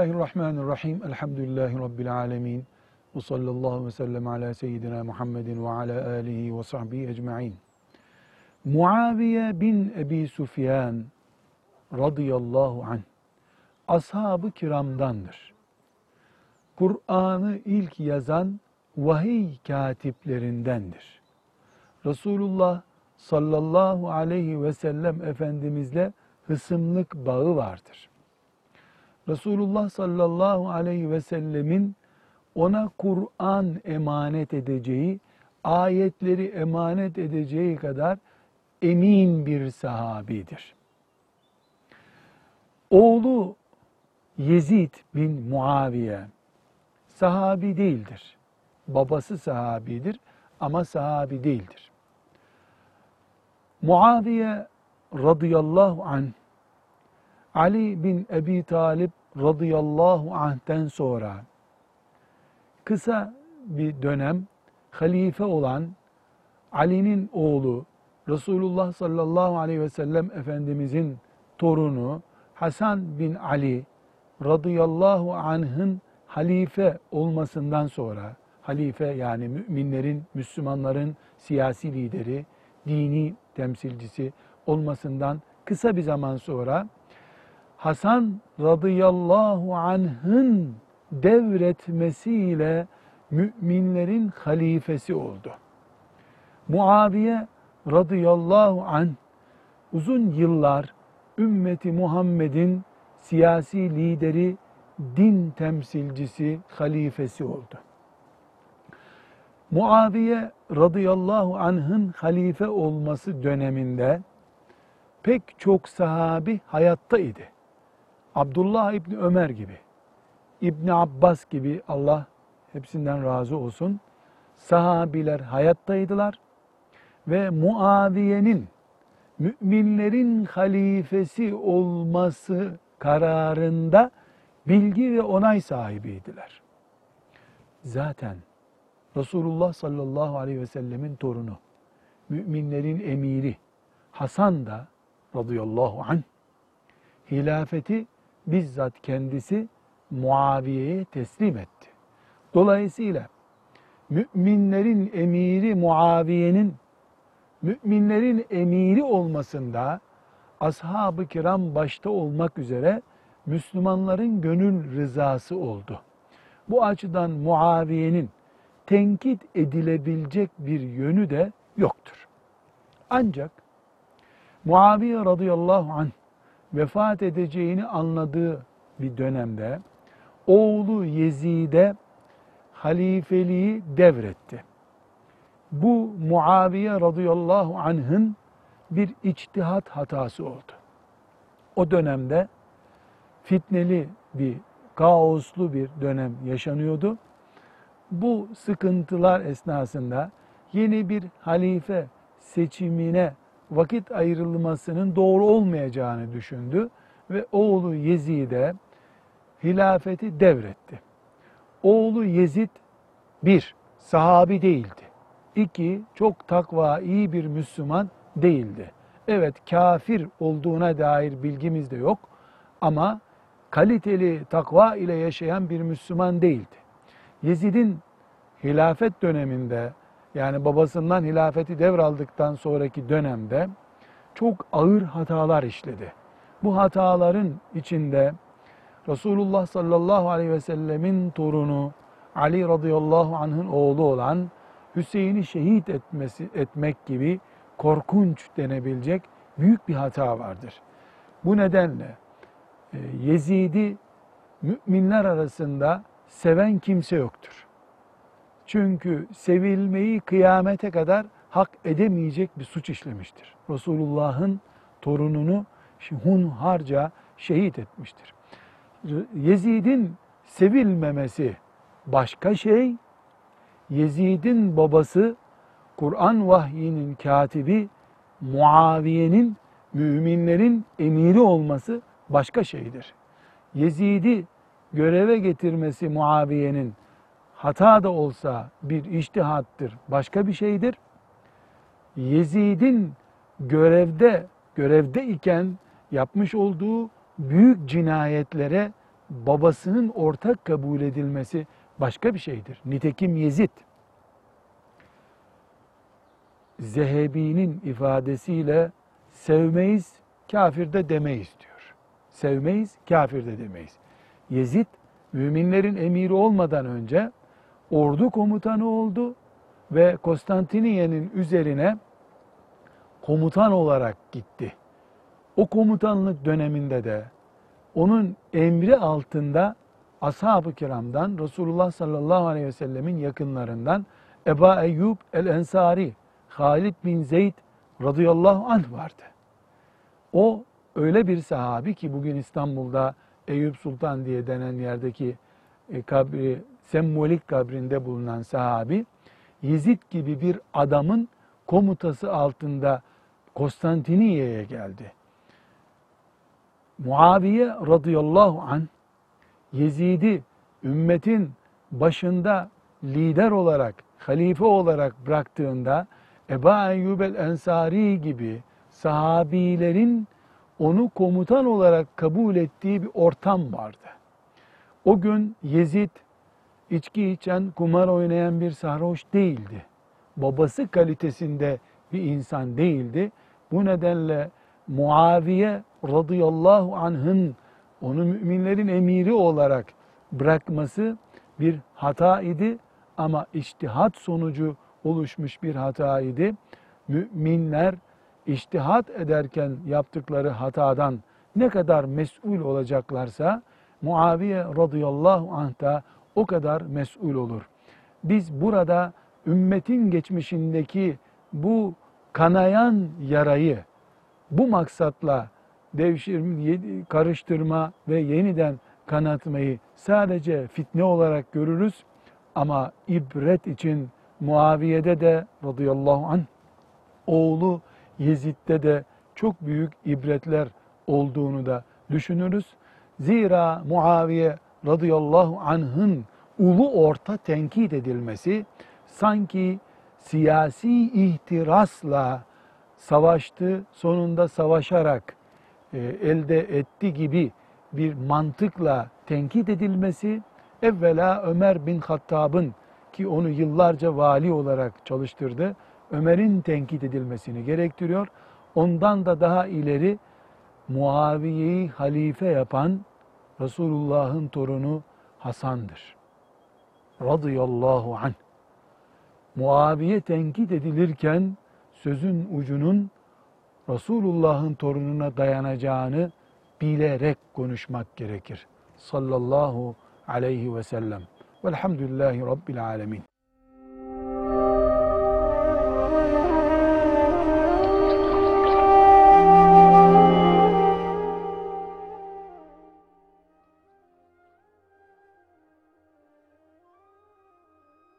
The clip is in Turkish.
Bismillahirrahmanirrahim. Elhamdülillahi Rabbil alemin. Ve sallallahu ve sellem ala seyyidina Muhammedin ve ala alihi ve sahbihi ecma'in. Muaviye bin Ebi Sufyan radıyallahu anh ashab-ı kiramdandır. Kur'an'ı ilk yazan vahiy katiplerindendir. Resulullah sallallahu aleyhi ve sellem Efendimizle hısımlık bağı vardır. Resulullah sallallahu aleyhi ve sellemin ona Kur'an emanet edeceği, ayetleri emanet edeceği kadar emin bir sahabidir. Oğlu Yezid bin Muaviye sahabi değildir. Babası sahabidir ama sahabi değildir. Muaviye radıyallahu anh Ali bin Ebi Talip radıyallahu anh'ten sonra kısa bir dönem halife olan Ali'nin oğlu Resulullah sallallahu aleyhi ve sellem Efendimizin torunu Hasan bin Ali radıyallahu anh'ın halife olmasından sonra halife yani müminlerin, Müslümanların siyasi lideri, dini temsilcisi olmasından kısa bir zaman sonra Hasan radıyallahu anh'ın devretmesiyle müminlerin halifesi oldu. Muaviye radıyallahu anh uzun yıllar ümmeti Muhammed'in siyasi lideri, din temsilcisi, halifesi oldu. Muaviye radıyallahu anh'ın halife olması döneminde pek çok sahabi hayatta idi. Abdullah İbni Ömer gibi, İbni Abbas gibi Allah hepsinden razı olsun. Sahabiler hayattaydılar ve Muaviye'nin müminlerin halifesi olması kararında bilgi ve onay sahibiydiler. Zaten Resulullah sallallahu aleyhi ve sellemin torunu, müminlerin emiri Hasan da radıyallahu anh hilafeti bizzat kendisi Muaviye'ye teslim etti. Dolayısıyla müminlerin emiri Muaviye'nin müminlerin emiri olmasında ashab-ı kiram başta olmak üzere Müslümanların gönül rızası oldu. Bu açıdan Muaviye'nin tenkit edilebilecek bir yönü de yoktur. Ancak Muaviye radıyallahu anh vefat edeceğini anladığı bir dönemde oğlu Yezid'e halifeliği devretti. Bu Muaviye radıyallahu anh'ın bir içtihat hatası oldu. O dönemde fitneli bir, kaoslu bir dönem yaşanıyordu. Bu sıkıntılar esnasında yeni bir halife seçimine vakit ayrılmasının doğru olmayacağını düşündü ve oğlu Yezid'e hilafeti devretti. Oğlu Yezid bir, sahabi değildi. İki, çok takva, iyi bir Müslüman değildi. Evet kafir olduğuna dair bilgimiz de yok ama kaliteli takva ile yaşayan bir Müslüman değildi. Yezid'in hilafet döneminde yani babasından hilafeti devraldıktan sonraki dönemde çok ağır hatalar işledi. Bu hataların içinde Resulullah sallallahu aleyhi ve sellemin torunu Ali radıyallahu anh'ın oğlu olan Hüseyin'i şehit etmesi etmek gibi korkunç denebilecek büyük bir hata vardır. Bu nedenle e, Yezid'i müminler arasında seven kimse yoktur. Çünkü sevilmeyi kıyamete kadar hak edemeyecek bir suç işlemiştir. Resulullah'ın torununu hunharca şehit etmiştir. Yezid'in sevilmemesi başka şey. Yezid'in babası Kur'an vahyinin katibi Muaviye'nin müminlerin emiri olması başka şeydir. Yezid'i göreve getirmesi Muaviye'nin hata da olsa bir iştihattır, başka bir şeydir. Yezid'in görevde, görevde iken yapmış olduğu büyük cinayetlere babasının ortak kabul edilmesi başka bir şeydir. Nitekim Yezid, Zehebi'nin ifadesiyle sevmeyiz, kafir de demeyiz diyor. Sevmeyiz, kafir de demeyiz. Yezid, müminlerin emiri olmadan önce ordu komutanı oldu ve Konstantiniye'nin üzerine komutan olarak gitti. O komutanlık döneminde de onun emri altında ashab-ı kiramdan Resulullah sallallahu aleyhi ve sellemin yakınlarından Eba Eyyub el-Ensari, Halid bin Zeyd radıyallahu anh vardı. O öyle bir sahabi ki bugün İstanbul'da Eyüp Sultan diye denen yerdeki e, kabri, sembolik kabrinde bulunan sahabi, Yezid gibi bir adamın komutası altında Konstantiniye'ye geldi. Muaviye radıyallahu an Yezid'i ümmetin başında lider olarak, halife olarak bıraktığında Eba Eyyub el-Ensari gibi sahabilerin onu komutan olarak kabul ettiği bir ortam vardı. O gün Yezid içki içen, kumar oynayan bir sarhoş değildi. Babası kalitesinde bir insan değildi. Bu nedenle Muaviye radıyallahu anh'ın onu müminlerin emiri olarak bırakması bir hata idi ama iştihat sonucu oluşmuş bir hata idi. Müminler iştihat ederken yaptıkları hatadan ne kadar mesul olacaklarsa Muaviye radıyallahu anh da o kadar mesul olur. Biz burada ümmetin geçmişindeki bu kanayan yarayı bu maksatla devşir, karıştırma ve yeniden kanatmayı sadece fitne olarak görürüz. Ama ibret için Muaviye'de de radıyallahu anh oğlu Yezid'de de çok büyük ibretler olduğunu da düşünürüz. Zira Muaviye radıyallahu anh'ın ulu orta tenkit edilmesi sanki siyasi ihtirasla savaştı, sonunda savaşarak e, elde etti gibi bir mantıkla tenkit edilmesi evvela Ömer bin Hattab'ın ki onu yıllarca vali olarak çalıştırdı. Ömer'in tenkit edilmesini gerektiriyor. Ondan da daha ileri Muaviye'yi halife yapan Resulullah'ın torunu Hasan'dır. Radıyallahu anh. Muaviye tenkit edilirken sözün ucunun Resulullah'ın torununa dayanacağını bilerek konuşmak gerekir. Sallallahu aleyhi ve sellem. Velhamdülillahi Rabbil alemin.